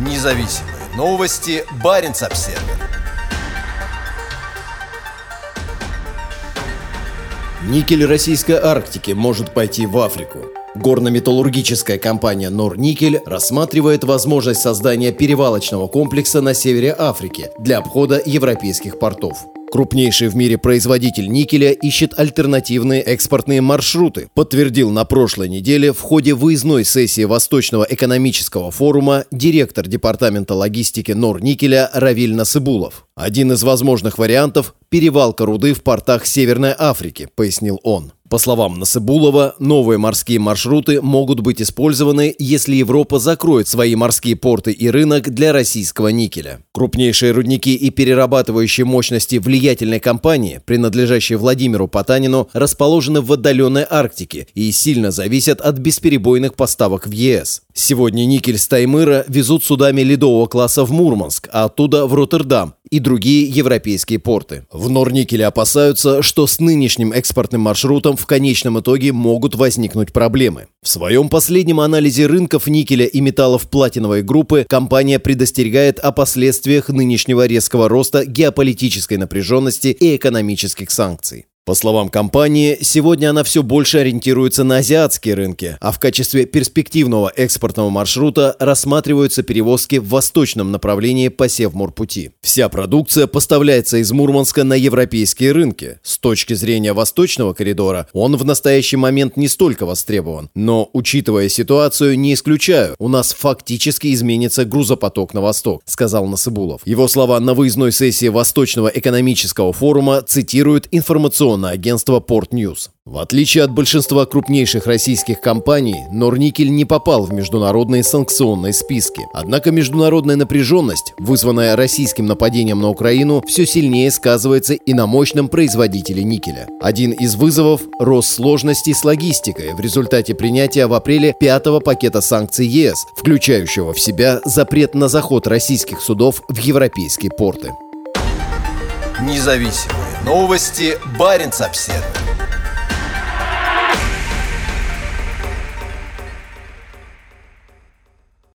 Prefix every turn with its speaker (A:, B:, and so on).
A: Независимые новости. Барин обсерва
B: Никель российской Арктики может пойти в Африку. Горно-металлургическая компания Норникель рассматривает возможность создания перевалочного комплекса на севере Африки для обхода европейских портов. Крупнейший в мире производитель никеля ищет альтернативные экспортные маршруты, подтвердил на прошлой неделе в ходе выездной сессии Восточного экономического форума директор департамента логистики Норникеля Равиль Насыбулов. Один из возможных вариантов – перевалка руды в портах Северной Африки, пояснил он. По словам Насыбулова, новые морские маршруты могут быть использованы, если Европа закроет свои морские порты и рынок для российского никеля. Крупнейшие рудники и перерабатывающие мощности влиятельной компании, принадлежащие Владимиру Потанину, расположены в отдаленной Арктике и сильно зависят от бесперебойных поставок в ЕС. Сегодня никель с Таймыра везут судами ледового класса в Мурманск, а оттуда в Роттердам и другие европейские порты. В Норникеле опасаются, что с нынешним экспортным маршрутом в конечном итоге могут возникнуть проблемы. В своем последнем анализе рынков никеля и металлов платиновой группы компания предостерегает о последствиях нынешнего резкого роста геополитической напряженности и экономических санкций. По словам компании, сегодня она все больше ориентируется на азиатские рынки, а в качестве перспективного экспортного маршрута рассматриваются перевозки в восточном направлении по Севморпути. Вся продукция поставляется из Мурманска на европейские рынки. С точки зрения восточного коридора он в настоящий момент не столько востребован, но, учитывая ситуацию, не исключаю, у нас фактически изменится грузопоток на восток, сказал Насыбулов. Его слова на выездной сессии Восточного экономического форума цитируют информационно информационное агентство Port News. В отличие от большинства крупнейших российских компаний, Норникель не попал в международные санкционные списки. Однако международная напряженность, вызванная российским нападением на Украину, все сильнее сказывается и на мощном производителе никеля. Один из вызовов – рост сложностей с логистикой в результате принятия в апреле пятого пакета санкций ЕС, включающего в себя запрет на заход российских судов в европейские порты.
A: Независимые новости. Барин обседный.